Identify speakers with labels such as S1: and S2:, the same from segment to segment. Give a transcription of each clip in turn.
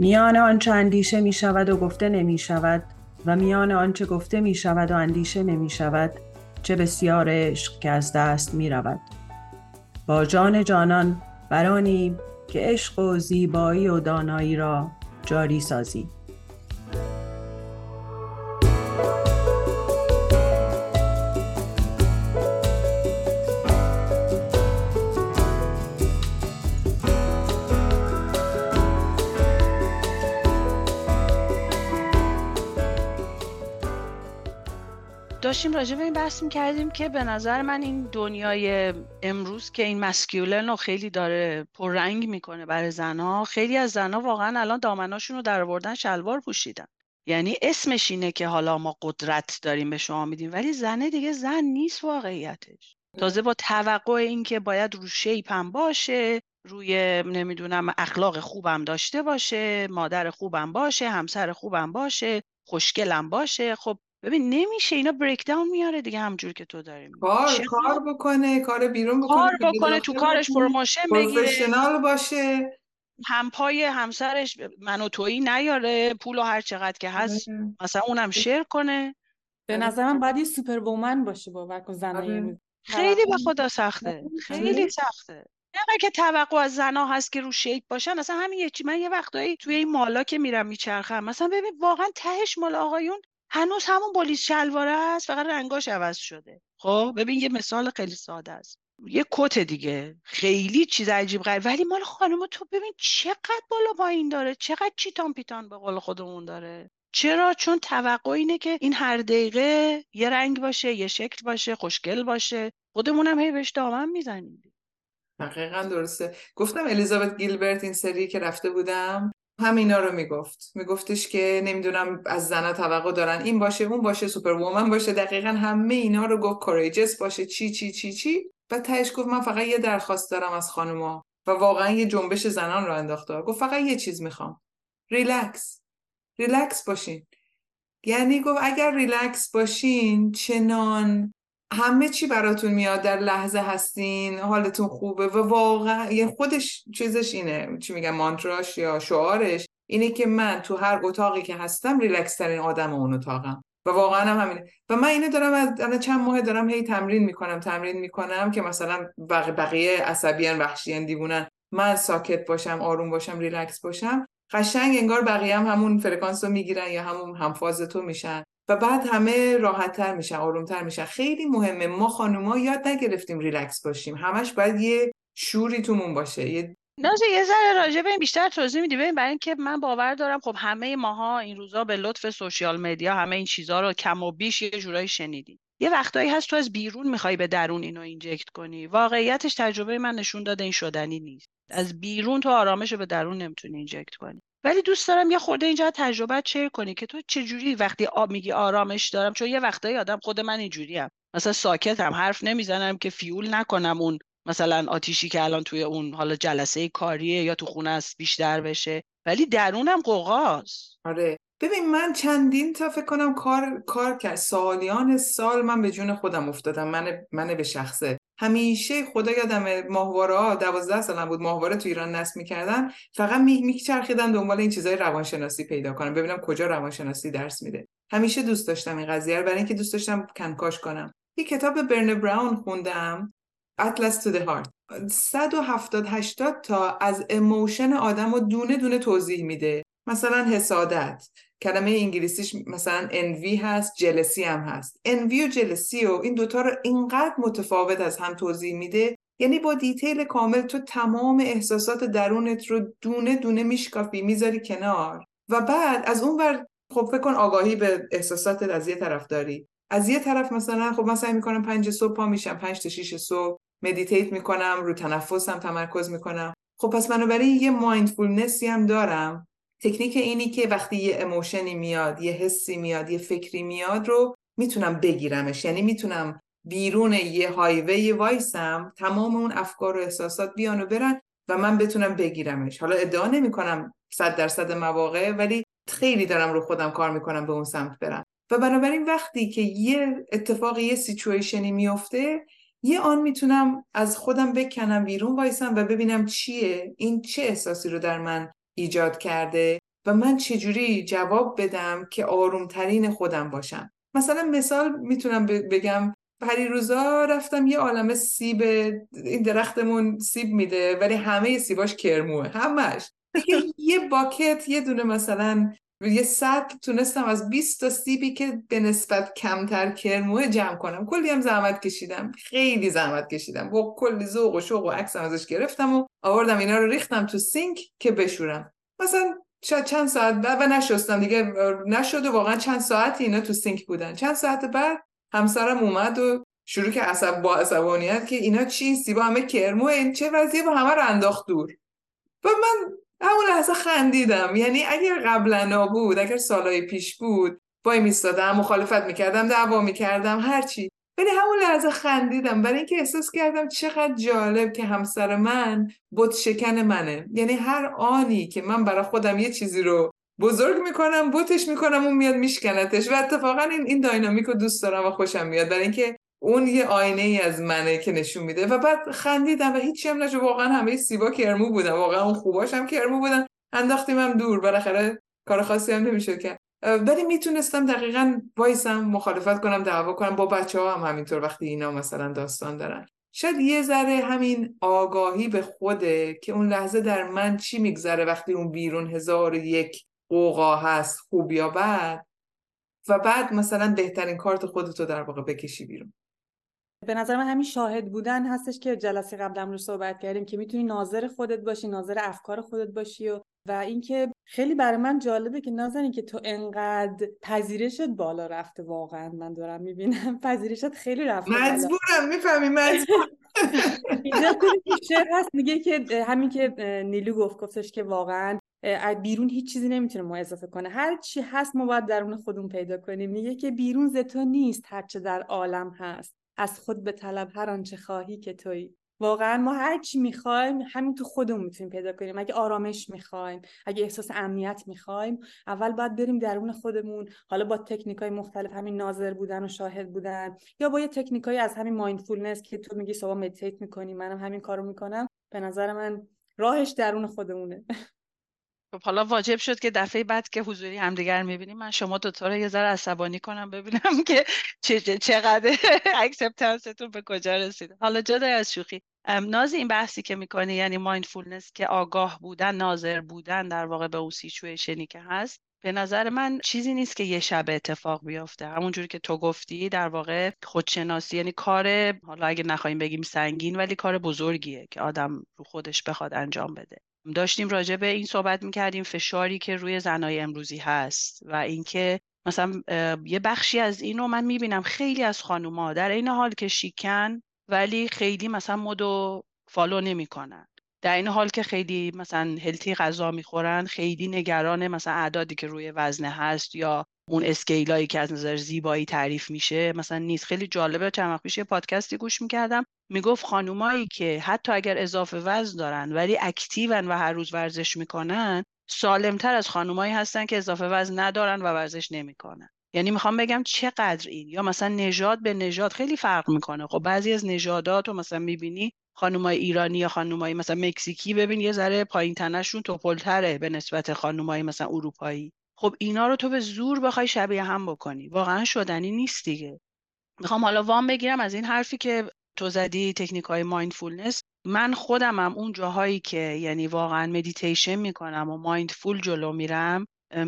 S1: میان آنچه اندیشه می شود و گفته نمی شود و میان آنچه گفته می شود و اندیشه نمی شود چه بسیار عشق که از دست می رود با جان جانان برانیم که عشق و زیبایی و دانایی را جاری سازی
S2: داشتیم راجع به این بحث کردیم که به نظر من این دنیای امروز که این مسکیولن رو خیلی داره پررنگ می‌کنه برای زنها خیلی از زنها واقعا الان دامناشون رو در آوردن شلوار پوشیدن. یعنی اسمش اینه که حالا ما قدرت داریم به شما میدیم ولی زنه دیگه زن نیست واقعیتش. تازه با توقع اینکه باید رو شیپم باشه روی نمی‌دونم اخلاق خوبم داشته باشه مادر خوبم باشه همسر خوبم باشه خوشگلم باشه خب ببین نمیشه. اینا بریک داون میاره دیگه همجور که تو داری
S3: کار کار بکنه کار بیرون بکنه
S2: کار بکنه تو کارش promotion بگیره.
S3: باشه.
S2: همپای همسرش money تو بیاره. پول و هر چقدر که هست آره. مثلا اونم share کنه.
S4: به نظر من باید یه super woman باشه با زنه
S2: خیلی به خدا سخته. خیلی سخته. نه که توقع از زنا هست که رو shape باشن. اصلا همین یه چی من یه وقتایی توی این mall ا که میرم میچرخم مثلا ببین واقعا تهش مال آقایون هنوز همون پلیس شلواره است فقط رنگاش عوض شده. خب ببین یه مثال خیلی ساده است. یه کت دیگه. خیلی چیز عجیب غریب. ولی مال خانم تو ببین چقدر بالا پایین داره. چقدر چیتان پیتان به قول خودمون داره. چرا؟ چون توقع اینه که این هر دقیقه یه رنگ باشه یه شکل باشه خوشگل باشه. خودمونم هی بهش دامن می‌زنیم.
S3: دقیقا درسته. گفتم الیزابت گیلبرت این سری که رفته بودم. همینا رو می‌گفت. میگفتش که نمی‌دونم از زنا توقع دارن این باشه اون باشه super woman باشه دقیقا همه اینا رو گفت courageous باشه چی چی چی چی. و تهش گفت من فقط یه درخواست دارم از خانوما و واقعا یه جنبش زنان رو انداخته گفت فقط یه چیز می‌خوام. relax. relax باشین. یعنی گفت اگر ریلکس باشین چنان همه چی براتون میاد در لحظه هستین حالتون خوبه و واقعا یه خودش چیزش اینه چی میگم مانتراش یا شعارش اینه که من تو هر اتاقی که هستم ریلکس ترین آدم اون اتاقم و واقعا هم همینه. و من اینو دارم از چند ماه دارم هی تمرین می‌کنم تمرین می‌کنم که مثلا بقیه عصبیان وحشیان دیوونن. من ساکت باشم آروم باشم ریلکس باشم قشنگ انگار بقیه هم همون فرکانس رو می‌گیرن یا همون همفاز تو میشن. و بعد همه راحتتر میشن آرومتر میشن. خیلی مهمه. ما خانوما یاد نگرفتیم ریلکس باشیم. همش باید یه شوری تومون باشه. یه
S2: ناز یه ذره راجع به این بیشتر توضیح میدی؟ ببین برای اینکه من باور دارم خب همه ماها این روزا به لطف social media همه این چیزها رو کم و بیش یه جورایی شنیدیم. یه وقتایی هست تو از بیرون می‌خوای به درون اینو inject کنی. واقعیتش تجربه من نشون داده این شدنی نیست. از بیرون تو آرامش رو به درون نمی‌تونی اینجکت کنی. ولی دوست دارم یه خورده اینجا تجربه share کنی که تو چجوری وقتی آب میگی آرامش دارم چون یه وقتایی آدم خود من اینجوری هم مثلا ساکتم حرف نمی‌زنم که فیول نکنم اون مثلا آتیشی که الان توی اون حالا جلسه کاریه یا تو خونه است بیشتر بشه. ولی درونم قوقاست
S3: آره. ببین من چندین تا فکر کنم کار کار کرد. سالیان سال من به جون خودم افتادم. من من به شخصه. همیشه خدا یادم ماهواره ها دوازده سالم بود ماهواره تو ایران نصب می‌کردن فقط می میچرخیدن دنبال این چیزای روانشناسی پیدا کنم ببینم کجا روانشناسی درس میده. همیشه دوست داشتم این قضیه رو برای اینکه دوست داشتم کنکاش کنم. یه کتاب برن براون خوندم Atlas to the Heart. 170 80 تا از emotion آدم رو دونه دونه توضیح میده. مثلا حسادت. کلمه انگلیسیش مثلا envy هست jealousy هم هست. envy و jealousy و این دوتا رو اینقدر متفاوت از هم توضیح میده. یعنی با detail کامل تو تمام احساسات درونت رو دونه دونه میشکافی می‌ذاری کنار. و بعد از اون ور خب فکر کن آگاهی به احساساتت از یه طرف داری. از یه طرف مثلا خب مثلا می‌کنم پنج صبح پا میشم پنج تا شیش صبح meditate می‌کنم رو تنفسم تمرکز می‌کنم. خب پس بنابراین یه mindfulness ی هم دارم. تکنیک اینی که وقتی یه اموشنی میاد یه حسی میاد یه فکری میاد رو می‌تونم بگیرمش. یعنی می‌تونم بیرون یه هایوی وایسم تمام اون افکار و احساسات بیان و برن و من بتونم بگیرمش. حالا ادعا نمی کنم صد درصد مواقع ولی خیلی دارم رو خودم کار می‌کنم به اون سمت برم. و بنابراین وقتی که یه اتفاق یه سیچویشنی میفته یه آن می‌تونم از خودم بکنم بیرون وایسم و ببینم چیه این چه احساسی رو در من ایجاد کرده و من چجوری جواب بدم که آرومترین خودم باشم؟ مثلا مثال می‌تونم بگم. روزا رفتم یه عالم سیب این درختمون سیب میده ولی همه سیباش کرموه. همش. یه باکت یه دونه مثلا یه سطل تونستم از 20 تا سیبی که به نسبت کمتر کرموه جمع کنم. کلی هم زحمت کشیدم. خیلی زحمت کشیدم. با کلی ذوق و شوق و عکسم ازش گرفتم و آوردم اینا رو ریختم تو سینک که بشورم. مثلا شاید چند ساعت بعد و نشستم دیگه نشد و واقعا چند ساعتی اینا تو سینک بودن. چند ساعت بعد همسرم اومد و شروع که عصب با عصبانیت که اینا چی؟ سیبا همه کرمو این چه وضعیه؟ با همه رو انداخت دور. و من همون لحظه خندیدم. یعنی اگر قبلا نبود اگر سالهای پیش بود وای میستادم مخالفت می‌کردم دعوا می‌کردم هرچی ولی همون لحظه خندیدم. برای اینکه احساس کردم چقدر جالب که همسر من بت شکن منه. یعنی هر آنی که من برای خودم یه چیزی رو بزرگ می‌کنم بوتش می‌کنم اون میاد میشکنتش و اتفاقا این این داینامیک رو دوست دارم و خوشم میاد. برای اینکه اون یه آینه ای از منه که نشون میده. و بعد خندیدم و هیچی هم نشد. واقعا همه سیبا کرمو بودن. واقعا اون خوباش هم کرمو بودن. انداختیم هم دور. بالاخره کار خاصی هم نمیشه که ولی می‌تونستم دقیقا وایسم مخالفت کنم دعوا کنم. با بچه ها هم همینطور وقتی اینا مثلا داستان دارن. شاید یه ذره همین آگاهی به خوده که اون لحظه در من چی میگذره وقتی اون بیرون هزار یک قوقا هست خوب یا بد؟ و بعد مثلا بهترین کارت خودتو در واقع بکشی بیرون.
S4: به نظر من همین شاهد بودن هستش که جلسه قبلا رو صحبت کردیم که می‌تونی ناظر خودت باشی ناظر افکار خودت باشی و و اینکه خیلی برای من جالبه که نازنین که تو انقدر پذیرشت بالا رفته واقعا من دارم می‌بینم. پذیرشت خیلی رفته
S3: مجبورم می‌فهمی مجبور.
S4: شعر هست. میگه که همین که نیلو گفت گفتش که واقعا بیرون هیچ چیزی نمی‌تونه ما اضافه کنه. هر چی هست ما باید درون خودمون پیدا کنیم. میگه که بیرون ز تو نیست هرچه در عالم هست. از خود بطلب هر آنچه خواهی که تویی. واقعا ما هر چی می‌خوایم همین تو خودمون می‌تونیم پیدا کنیم. اگه آرامش می‌خوایم اگه احساس امنیت می‌خوایم اول باید بریم درون خودمون. حالا با تکنیک های مختلف همین ناظر بودن و شاهد بودن یا با یه تکنیک های از همین mindfulness که تو میگی صبح meditate می‌کنی منم همین کارو می‌کنم به نظر من راهش درون خودمونه.
S2: خب حالا واجب شد که دفعه بعد که حضوری همدیگر می‌بینیم من شما دوتا رو یه ذره عصبانی کنم ببینم که چقدر acceptance تون به کجا رسیده. حالا جدا از شوخی ناز این بحثی که می‌کنی یعنی mindfulness که آگاه بودن ناظر بودن در واقع به اون situation ی که هست به نظر من چیزی نیست که یه شب اتفاق بیفته همونجوری که تو گفتی در واقع خودشناسی یعنی کار حالا اگه نخواهیم بگیم سنگین ولی کار بزرگیه که آدم رو خودش بخواد انجام بده. داشتیم راجع به این صحبت می‌کردیم فشاری که روی زنای امروزی هست و اینکه مثلا یه بخشی از اینو من می‌بینم خیلی از خانوما در این حال که شیکن ولی خیلی مثلا مدو فالو نمی‌کنن. در این حال که خیلی مثلا هلتی غذا می‌خورن خیلی نگران مثلا اعدادی که روی وزنه هست یا اون اسکیلایی که از نظر زیبایی تعریف میشه مثلا نیست. خیلی جالبه چند وقت پیش یه پادکستی گوش می‌کردم می‌گفت خانومایی که حتی اگر اضافه وزن دارن ولی اکتیون و هر روز ورزش می‌کنن سالمتر از خانومایی هستن که اضافه وزن ندارن و ورزش نمی‌کنن. یعنی می‌خوام بگم چقدر این. یا مثلا نژاد به نژاد خیلی فرق می‌کنه. خب بعضی از نژادات رو مثلا می‌بینی خانومای ایرانی یا خانومای مثلا مکزیکی ببین یه ذره پایین تنشون توپلتره به نسبت خانومای مثلا اروپایی. خب اینا رو تو به زور بخوای شبیه هم بکنی. واقعا شدنی نیست دیگه. می‌خوام حالا وام بگیرم از این حرفی که تو زدی تکنیک های mindfulness. من خودمم اون جاهایی که یعنی واقعا مدیتیشن می‌کنم و mindful جلو میرم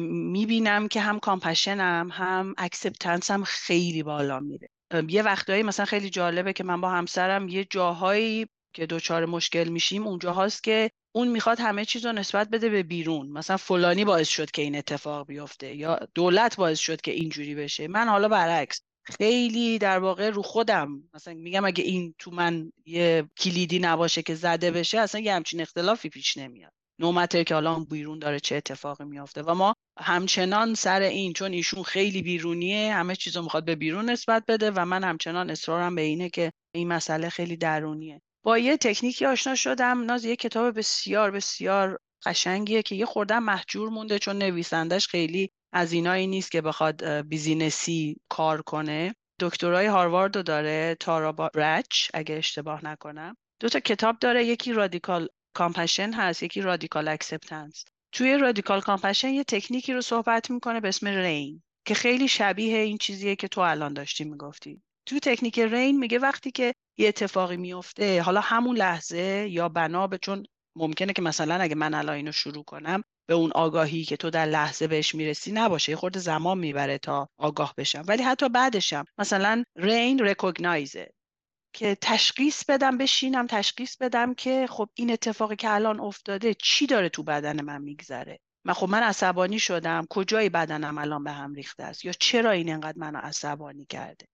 S2: می‌بینم که هم compassion م هم acceptance م خیلی بالا میره. یه وقتایی مثلا خیلی جالبه که من با همسرم یه جاهایی که دچار مشکل میشیم اونجا هاست که اون می‌خواد همه چیز رو نسبت بده به بیرون. مثلا فلانی باعث شد که این اتفاق بیفته یا دولت باعث شد که اینجوری بشه. من حالا برعکس خیلی در واقع رو خودم مثلا میگم اگه این تو من یه کلیدی نباشه که زده بشه اصلا یه همچین اختلافی پیش نمیاد. no matter که حالا بیرون داره چه اتفاقی میافته. و ما همچنان سر این چون ایشون خیلی بیرونیه همه چیزو می‌خواد به بیرون نسبت بده و من همچنان اصرارم به اینه که این مسئله خیلی درونیه. با یه تکنیکی آشنا شدم. از یه کتاب بسیار بسیار قشنگیه که یه خورده مهجور مونده چون نویسندش خیلی از اینایی نیست که بخواد business ی کار کنه. دکترای هاروارد رو داره تارا برچ اگه اشتباه نکنم. دو تا کتاب داره یکی Radical Compassion هست یکی Radical Acceptance. توی Radical Compassion یه تکنیکی رو صحبت می‌کنه به اسم RAIN که خیلی شبیه این چیزیه که تو الان داشتی می‌گفتی. تو تکنیک RAIN میگه وقتی که یه اتفاقی میفته حالا همون لحظه یا بنا به چون ممکنه که مثلا اگه من الان اینو شروع کنم به اون آگاهی که تو در لحظه بهش می‌رسی نباشه. یه خورده زمان می‌بره تا آگاه بشم. ولی حتی بعدشم مثلا RAIN recognize ه که تشخیص بدم بشینم تشخیص بدم که خب این اتفاقی که الان افتاده چی داره تو بدن من میگذره؟ من خب من عصبانی شدم. کجای بدنم الان به هم ریخته است؟ یا چرا این انقدر منو عصبانی کرده؟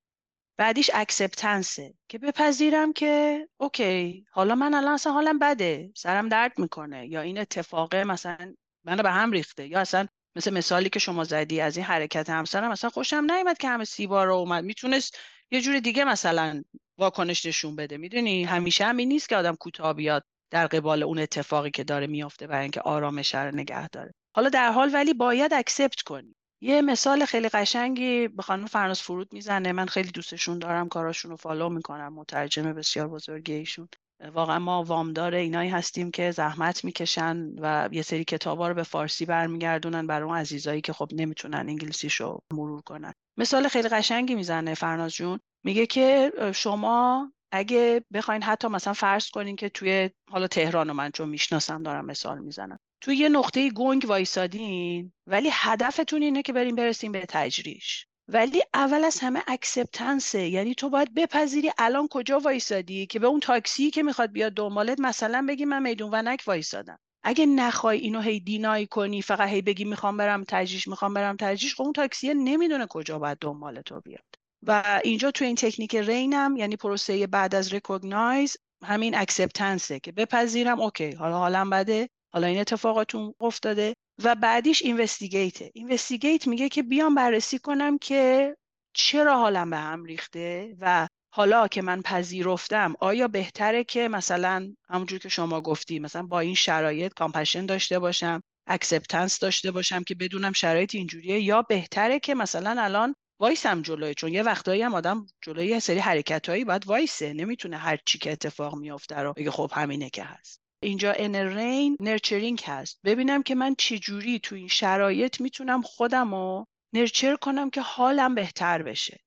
S2: بعدیش اکسپتنسه که بپذیرم که اوکی حالا من الان اصلا حالم بده. سرم درد می‌کنه. یا این اتفاقه مثلا منو به هم ریخته. یا اصلا مثل مثالی که شما زدی از این حرکت همسرم مثلا خوشم نیومد که همه سیبا رو اومد. می‌تونست یه جور دیگه مثلا واکنش نشون بده. می‌دونی؟ همیشه هم این نیست که آدم کوتاه بیاد در قبال اون اتفاقی که داره میافته برای اینکه آرامش رو نگه داره. حالا در حال ولی باید accept کنی. یه مثال خیلی قشنگی یه خانم فرناز فرود می‌زنه. من خیلی دوستشون دارم کاراشون رو follow می‌کنم مترجم بسیار بزرگی ایشون. واقعا ما وامدار اینایی هستیم که زحمت می‌کشن و یه سری کتابا رو به فارسی برمیگردونن برای اون عزیزایی که خب نمی‌تونن انگلیسیشو مرور کنن. مثال خیلی قشنگی می‌زنه فرناز جون. میگه که شما اگه بخواین حتی مثلا فرض کنین که توی حالا تهران من چون می‌شناسم دارم مثال می‌زنم. توی یه نقطه گنگ وایسادین ولی هدفتون اینه که بریم برسیم به تجریش. ولی اول از همه acceptance ه یعنی تو باید بپذیری الان کجا وایسادی که به اون تاکسی که می‌خواد بیاد دنبالت مثلا بگی من میدون ونک وایسادم. اگه نخوای اینو هی deny کنی فقط هی بگی می‌خوام برم تجریش می‌خوام برم تجریش خب اون تاکسی نمی‌دونه کجا باید دنبال تو بیاد. و اینجا تو این تکنیک RAIN م یعنی پروسه بعد از recognize همین acceptance ه که بپذیرم okay حالا حالم بده حالا این اتفاقاتون افتاده. و بعدیش investigate ه investigate میگه که بیام بررسی کنم که چرا حالم به هم ریخته و حالا که من پذیرفتم آیا بهتره که مثلا همونجور که شما گفتی مثلا با این شرایط compassion داشته باشم acceptance داشته باشم که بدونم شرایط اینجوریه یا بهتره که مثلا الان وایسم جلوی؟ چون یه وقتایی هم آدم جلوی یه سری حرکتهایی باید وایسه نمی‌تونه هر چی که اتفاق میافته رو بگه خب همینه که هست. اینجا RAIN nurturing هست. ببینم که من چجوری تو این شرایط می‌تونم خودم رو nurture کنم که حالم بهتر بشه.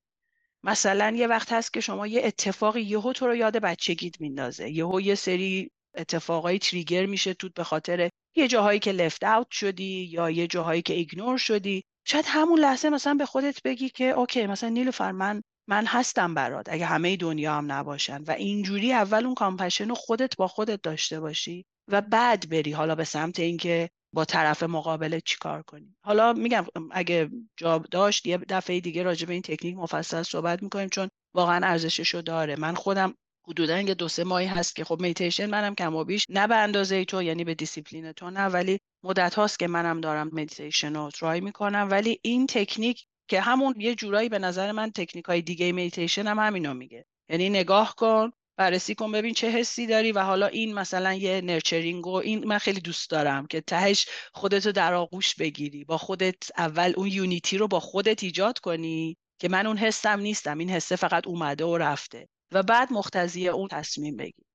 S2: مثلا یه وقت هست که شما یه اتفاقی یهو تو رو یاد بچگیت میندازه. یهو یه سری اتفاقایی trigger میشه تو به خاطر یه جاهایی که left out شدی یا یه جاهایی که ignore شدی. شاید همون لحظه مثلا به خودت بگی که okay مثلا نیلوفر من من هستم برات اگه همه دنیا هم نباشن. و اینجوری اول اون compassion رو خودت با خودت داشته باشی و بعد بری حالا به سمت اینکه با طرف مقابله چیکار کنی. حالا میگم اگه جا داشت یه دفعه دیگه راجع به این تکنیک مفصل صحبت می‌کنیم چون واقعا ارزشش رو داره. من خودم حدودا یه دو سه ماهی هست که خب مدیتیشن منم کم و بیش نه به اندازه تو یعنی به دیسیپلین تو نه ولی مدت هاست که منم دارم مدیتیشن رو try می‌کنم. ولی این تکنیک که همون یه جورایی به نظر من تکنیک های دیگه مدیتیشن هم همینو میگه. یعنی نگاه کن بررسی کن ببین چه حسی داری و حالا این مثلا یه nurturing و این من خیلی دوست دارم که تهش خودتو در آغوش بگیری با خودت اول اون unity رو با خودت ایجاد کنی که من اون حسم نیستم این حسه فقط اومده و رفته و بعد مقتضی اون تصمیم بگیر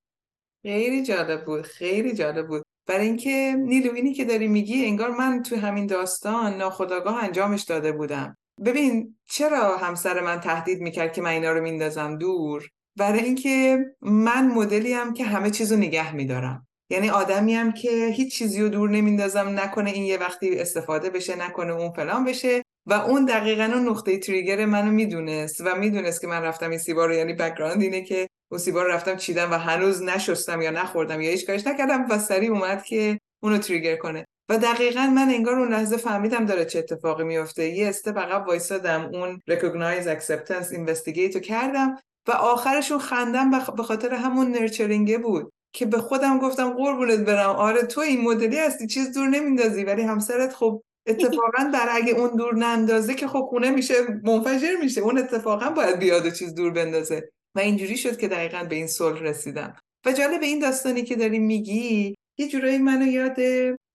S3: خیلی جالب بود خیلی جالب بود. برای اینکه نیلو اینی که داری میگی انگار من تو همین داستان ناخودآگاه انجامش داده بودم. ببین چرا همسر من تهدید می‌کرد که من اینا رو میندازم دور؟ برای اینکه من مدلی هم که همه چیزو نگه میدارم. یعنی آدمی هم که هیچ چیزی رو دور نمیندازم نکنه این یه وقتی استفاده بشه نکنه اون فلان بشه و اون دقیقا اون نقطه trigger منو می‌دونست و می‌دونست که من رفتم این سیبا رو. یعنی background اینه که اون سیبا رو رفتم چیدم و هنوز نشستم یا نخوردم یا هیچ کارش نکردم و سریع اومد که اونو trigger کنه. و دقیقا من انگار اون لحظه فهمیدم داره چه اتفاقی میفته. یه step عقب وایسادم اون recognize acceptance investigate رو کردم و آخرشون خندم به خاطر همون نرچرینگه بود که به خودم گفتم قربونت برم. آره تو این مدلی هستی چیز دور نمیندازی. ولی همسرت خب اتفاقا بر اگه اون دور نندازه که خب خونه میشه منفجر میشه. اون اتفاقا باید بیاد و چیز دور بندازه. و اینجوری شد که دقیقا به این صلح رسیدم. و جالب این داستانی که داری میگی یه جورایی منو یاد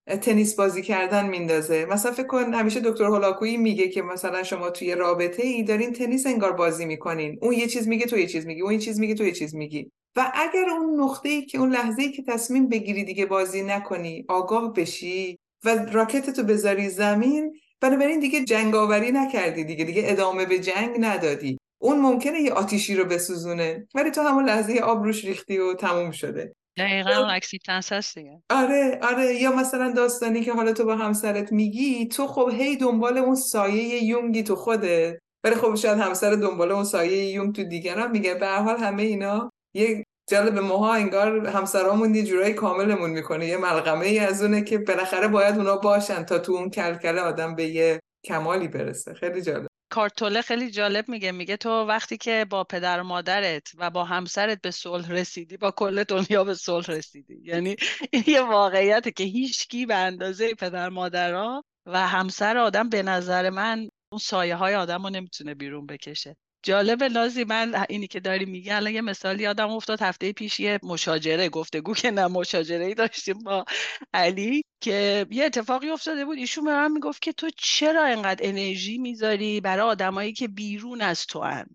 S3: تنیس بازی کردن میندازه. مثلا فکر کن همیشه دکتر هولاکویی میگه که مثلا شما توی رابطه ای دارین تنیس انگار بازی می‌کنین. اون یه چیز میگه تو یه چیز میگی. اون یه چیز میگه تو یه چیز میگی. و اگر اون نقطه ای که اون لحظه ای که تصمیم بگیری دیگه بازی نکنی آگاه بشی و راکتتو بذاری زمین بنابراین دیگه جنگاوری نکردی دیگه. دیگه ادامه به جنگ ندادی. اون ممکنه یه آتیشی رو بسوزونه ولی تو همون لحظه آب روش ریختی و تموم شده.
S2: دقیقا هست دیگه.
S3: آره آره. یا مثلا داستانی که حالا تو با همسرت میگی تو خب هی دنبال اون سایه یونگی تو خودت. ولی خب شاید همسر دنبال اون سایه یونگ تو دیگران میگه به حال همه اینا یه جالب ماها انگار همسرامون یه جورایی کاملمون می‌کنه. یه ملغمه ای از اونه که بالاخره باید اونا باشن تا تو اون کلکله آدم به یه کمالی برسه. خیلی جالب.
S2: کارتوله خیلی جالب میگه. میگه تو وقتی که با پدر و مادرت و با همسرت به صلح رسیدی با کل دنیا به صلح رسیدی. یعنی این یه واقعیته که هیچکی به اندازه پدر مادرها و همسر آدم به نظر من اون سایه های آدم رو نمی‌تونه بیرون بکشه. جالب نازی من اینی که داری میگی الان یه مثال یادم افتاد. هفته پیش یه مشاجره گفتگو که نه مشاجره ای داشتیم با علی که یه اتفاقی افتاده بود. ایشون به من می‌گفت که تو چرا انقدر انرژی می‌ذاری برای آدمایی که بیرون از تو هن؟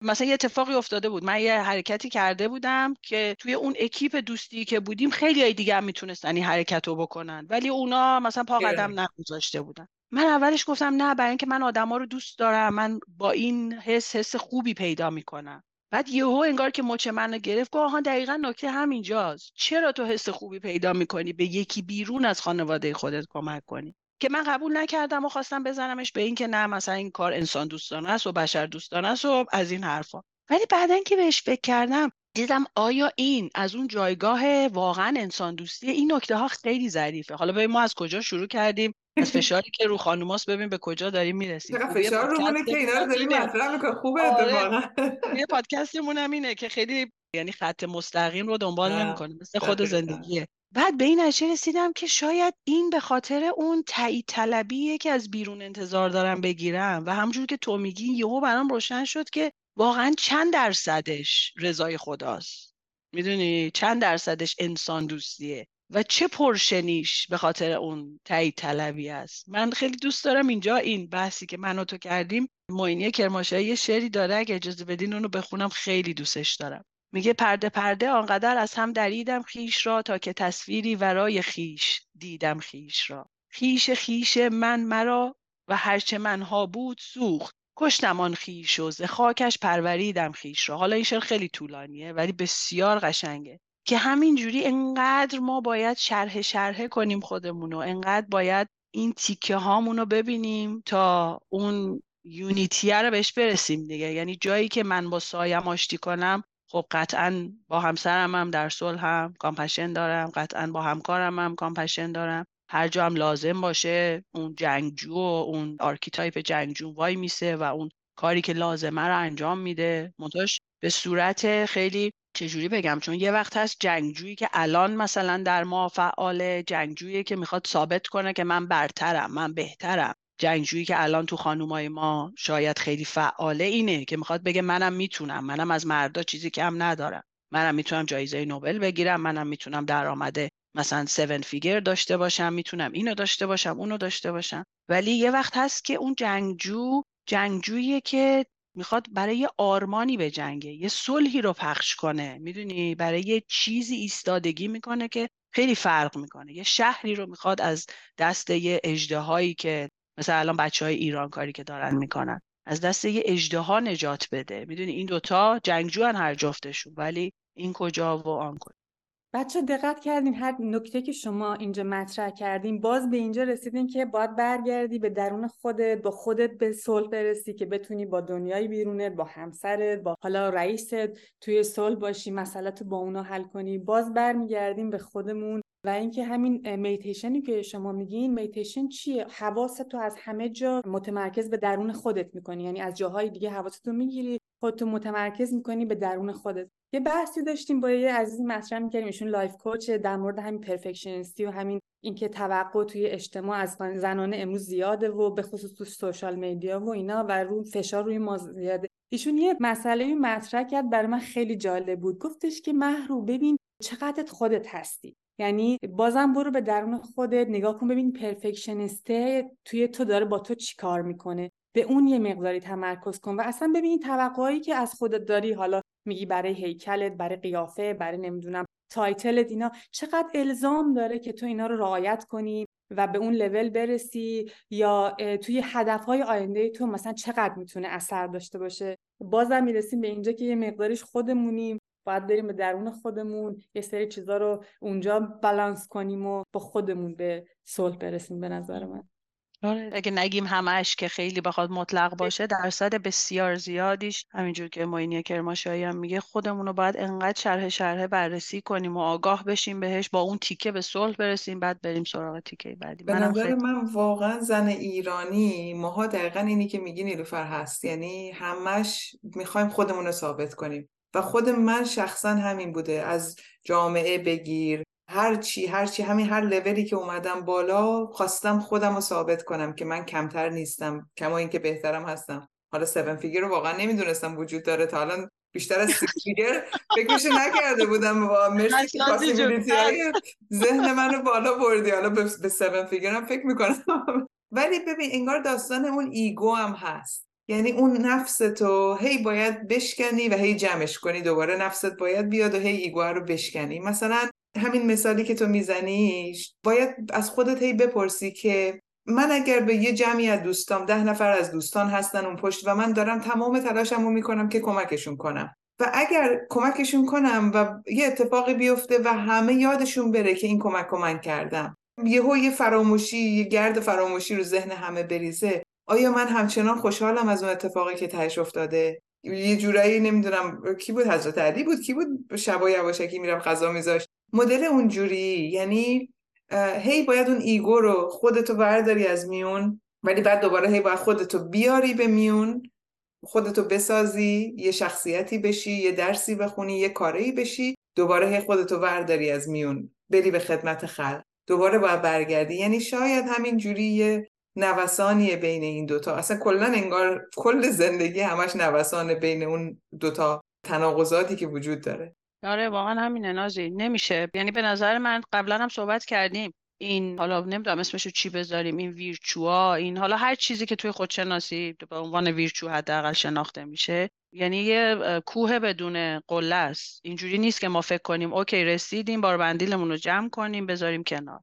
S2: مثلا یه اتفاقی افتاده بود. من یه حرکتی کرده بودم که توی اون اکیپ دوستی که بودیم خیلی های دیگه هم می‌تونستن این حرکت رو بکنن. ولی اونا مثلا پا قدم نگذاشته بودن. من اولش گفتم نه برای اینکه من آدما رو دوست دارم من با این حس حس خوبی پیدا می‌کنم. بعد یهو انگار که مچ منو گرفت گفت آها دقیقا نکته همینجاست. چرا تو حس خوبی پیدا می‌کنی؟ به یکی بیرون از خانواده خودت کمک کنی. که من قبول نکردم و خواستم بزنمش به اینکه نه مثلا این کار انسان دوستانه است و بشر دوستانه است و از این حرفا. ولی بعدا که بهش فکر کردم دیدم آیا این از اون جایگاه واقعا انسان دوستی؟ این نکته ها خیلی ظریفه. حالا ببین ما از کجا شروع کردیم؟ از فشاری که رو خانوماست ببین به کجا داریم می‌رسیم.
S3: فشار رو که اینا رو داریم مطرح می‌کنه خوبه آره. اتفاقا
S2: یه پادکستمون هم اینه که خیلی یعنی خط مستقیم رو دنبال نمی‌کنه. مثل خود زندگیه. بعد به این نتیجه رسیدم که شاید این به خاطر اون تایید طلبیه که از بیرون انتظار دارم بگیرم. و همونجور که تو میگی یهو برام روشن شد که واقعا چند درصدش رضای خداست؟ می‌دونی؟ چند درصدش انسان دوستیه؟ و چه پرشنیش به خاطر اون تایید طلبی است؟ من خیلی دوست دارم اینجا این بحثی که من و تو کردیم. معینی کرماشایی یه شعری داره اگه اجازه بدین اونو بخونم خیلی دوستش دارم. میگه پرده پرده آنقدر از هم دریدم خیش را تا که تصویری ورای خیش دیدم خیش را. خیش خیش من مرا و هرچه منها بود سوخت. کشتم آن خیش و خاکش پروریدم خیش را. حالا این شعر خیلی طولانیه ولی بسیار قشنگه. که همینجوری انقدر ما باید شرح شرحه کنیم خودمونو انقدر باید این تیکه هامونو ببینیم تا اون یونیتیه رو بهش برسیم دیگه. یعنی جایی که من با سایم آشتی کنم خب قطعا با همسرم هم در صلح هم compassion دارم قطعا با همکارم هم compassion دارم. هر جا هم لازم باشه اون جنگجو و اون archetype جنگجو وای میسه و اون کاری که لازمه رو انجام میده. منتهاش به صورت خیلی چجوری بگم؟ چون یه وقت هست جنگجویی که الان مثلا در ما فعال جنگجویی که می‌خواد ثابت کنه که من برترم من بهترم. جنگجویی که الان تو خانومای ما شاید خیلی فعاله اینه که می‌خواد بگه منم می‌تونم منم از مردا چیزی کم ندارم. منم می‌تونم جایزه نوبل بگیرم منم می‌تونم درآمد مثلا 7 فیگر داشته باشم می‌تونم اینو داشته باشم اونو داشته باشم. ولی یه وقت هست که اون جنگجو جنگجویی که می‌خواد برای یه آرمانی به جنگه یه صلحی رو پخش کنه. می‌دونی؟ برای یه چیزی ایستادگی می‌کنه که خیلی فرق می‌کنه. یه شهری رو می‌خواد از دست یه اجده که مثل الان بچه های ایران کاری که دارن می‌کنن از دست یه اجده نجات بده. می‌دونی؟ این دوتا جنگجو هر جفتشون. ولی این کجا و آن کجا.
S4: بچه دقت کردین هر نکته که شما اینجا مطرح کردین باز به اینجا رسیدین که باید برگردی به درون خودت با خودت به صلح برسی که بتونی با دنیای بیرونت با همسرت با حالا رئیست توی صلح باشی مسئله با اونا حل کنی. باز برمیگردیم به خودمون و اینکه همین میتیشنی که شما میگین میتیشن چیه؟ حواستو از همه جا متمرکز به درون خودت می‌کنی. یعنی از جاهای دیگه حواستو می‌گیری. خودتو متمرکز می‌کنی به درون خودت. یه بحثی داشتیم با یه عزیزی مطرح می‌کردیم ایشون life coach در مورد همین perfectionist ی و همین اینکه توقع توی اجتماع از زنانه امروز زیاده و به خصوص تو social media و اینا و رو فشار روی ما زیاده. ایشون یه مسئله مطرح کرد برای من خیلی جالب بود. گفتش که مهرو ببین چقدر خودت هستی. یعنی بازم برو به درون خودت نگاه کن ببین perfectionist ه توی تو داره با تو چیکار می‌کنه. به اون یه مقداری تمرکز کن و اصلا ببین توقعی که از خودت داری حالا میگی برای هیکلت برای قیافه برای نمی‌دونم تایتلت اینا چقدر الزام داره که تو اینا رو رعایت کنی و به اون لول برسی یا توی هدفهای آینده تو مثلا چقدر می‌تونه اثر داشته باشه؟ بازم می‌رسیم به اینجا که یه مقداریش خودمونیم باید بریم به درون خودمون یه سری چیزا رو اونجا بالانس کنیم و با خودمون به صلح برسیم به نظر من.
S2: آره. اگه نگیم همش که خیلی بخواد مطلق باشه درصد بسیار زیادیش. همینجور که موینی کرماشایی هم میگه خودمون رو باید انقدر شرح شرح بررسی کنیم و آگاه بشیم بهش با اون تیکه به صلح برسیم بعد بریم سراغ تیکه بعدی.
S3: به نظر من واقعا زن ایرانی ماها دقیقا اینی که میگی نیلوفر هست. یعنی همش می‌خوایم خودمون رو ثابت کنیم. و خود من شخصا همین بوده. از جامعه بگیر هر چی هر چی همین هر لولی که اومدم بالا خواستم خودم رو ثابت کنم که من کمتر نیستم کما اینکه بهترم هستم. حالا 7 figure رو واقعا نمی‌دونستم وجود داره تا الان بیشتر از 6 figure فکرش نکرده بودم. بابا مرسی که ذهن منو بالا بردی. حالا به 7 figure هم فکر می‌کنم. ولی ببین انگار داستان اون ego هم هست. یعنی اون نفس تو هی باید بشکنی و هی جمعش کنی دوباره. نفست باید بیاد و هی ego رو بشکنی. مثلا همین مثالی که تو می‌زنی باید از خودت هی بپرسی که من اگر به یه جمعی از دوستام ده نفر از دوستان هستن اون پشت و من دارم تمام تلاشم رو می‌کنم که کمکشون کنم. و اگر کمکشون کنم و یه اتفاقی بیفته و همه یادشون بره که این کمک رو من کردم یهو یه فراموشی یه گرد فراموشی رو ذهن همه بریزه آیا من همچنان خوشحالم از اون اتفاقی که تهش افتاده؟ یه جورایی نمی‌دونم کی بود؟ حضرت علی بود؟ کی بود؟ شبا یواشکی میرم غذا میذاشت. مدل اونجوری. یعنی هی باید اون ایگو رو خودتو برداری از میون ولی بعد دوباره هی باید خودتو بیاری به میون خودتو بسازی یه شخصیتی بشی یه درسی بخونی یه کاری بشی دوباره هی خودتو برداری از میون بری به خدمت خلق. دوباره باید برگردی. یعنی شاید همین جوری یه نوسانیه بین این دوتا. اصلا کلا انگار کل زندگی همش نوسانه بین اون دوتا تناقضاتی که وجود داره.
S2: آره واقعا همینه نازی. نمیشه. یعنی به نظر من قبلا هم صحبت کردیم. این حالا نمی‌دونم اسمشو چی بذاریم. این ویرچوا این حالا هر چیزی که توی خودشناسی به عنوان ویرچو حداقل شناخته میشه. یعنی یه کوه بدون قله است. اینجوری نیست که ما فکر کنیم اوکی رسیدیم بار بندیلمون رو جمع کنیم بذاریم کنار.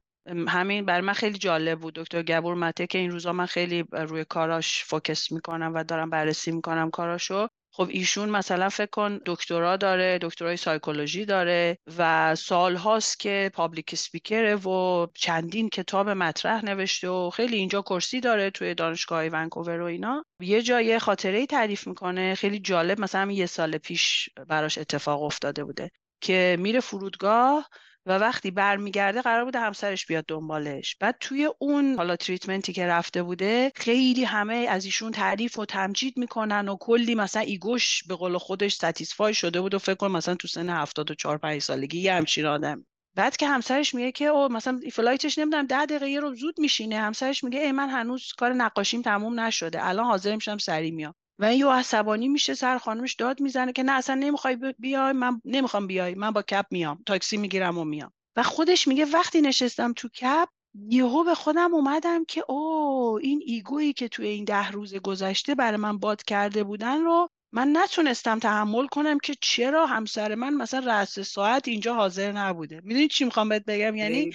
S2: همین بر من خیلی جالب بود. دکتر گبور مته که این روزا من خیلی روی کاراش فوکس می‌کنم و دارم بررسی می‌کنم کاراشو. خب ایشون مثلا فکر کن دکترا داره دکترای سایکولوژی داره و سالهاست که public speaker ه و چندین کتاب مطرح نوشته و خیلی اینجا کرسی داره توی دانشگاه ونکوور و اینا. یه جای خاطره تعریف می‌کنه خیلی جالب مثلا یه سال پیش براش اتفاق افتاده بوده که میره فرودگاه و وقتی برمیگرده قرار بوده همسرش بیاد دنبالش. بعد توی اون حالا treatment ی که رفته بوده خیلی همه از ایشون تعریف و تمجید می‌کنن و کلی مثلا ego ش به قول خودش satisfy شده بود و فکر کن مثلا تو سن 74 5 سالگی یه همچین آدم. بعد که همسرش میگه که او مثلا flight ش نمی‌دونم ده دقیقه رو زود میشینه. همسرش میگه ای من هنوز کار نقاشیم تموم نشده. الان حاضر میشم سریع میام و یهو عصبانی میشه سر خانمش داد می‌زنه که نه اصلا نمی‌خوای بیای من نمی‌خوام بیای من با cab میام تاکسی می‌گیرم و میام. و خودش میگه وقتی نشستم تو cab یهو به خودم اومدم که او این ego یی که توی این ده روز گذشته برای من باد کرده بودن رو من نتونستم تحمل کنم که چرا همسر من مثلا رأس ساعت اینجا حاضر نبوده. می‌دونی چی می‌خوام بهت بگم؟ یعنی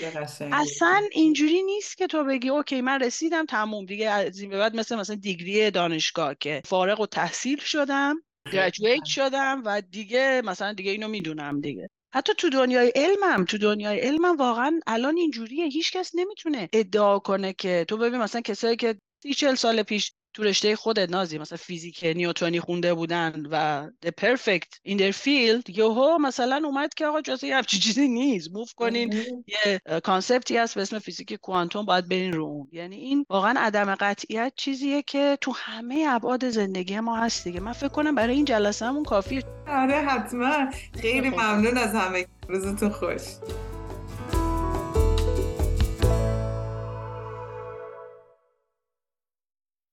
S2: اصلا اینجوری نیست که تو بگی okay من رسیدم تموم. دیگه از این به بعد مثل مثلا degree ی دانشگاه که فارغ‌التحصیل شدم graduate شدم و دیگه مثلا دیگه اینو می‌دونم دیگه. حتی تو دنیای علمم تو دنیای علمم واقعا الان اینجوریه. هیچکس نمی‌تونه ادعا کنه که تو ببین مثلا کسایی که سی چل سال پیش تو رشته خودت نازی مثلا فیزیک نیوتونی خونده بودن و the perfect in their field یهو مثلا اومد که آقا جزء همچی چیزی نیست. move کنین. یه کانسپتی هست به اسم فیزیک کوانتوم باید برین رو اون. یعنی این واقعا عدم قطعیت چیزیه که تو همه ابعاد زندگی ما هست دیگه. من فکر کنم برای این جلسه همون کافیه.
S3: آره حتما. خیلی ممنون از همه. روزتون خوش.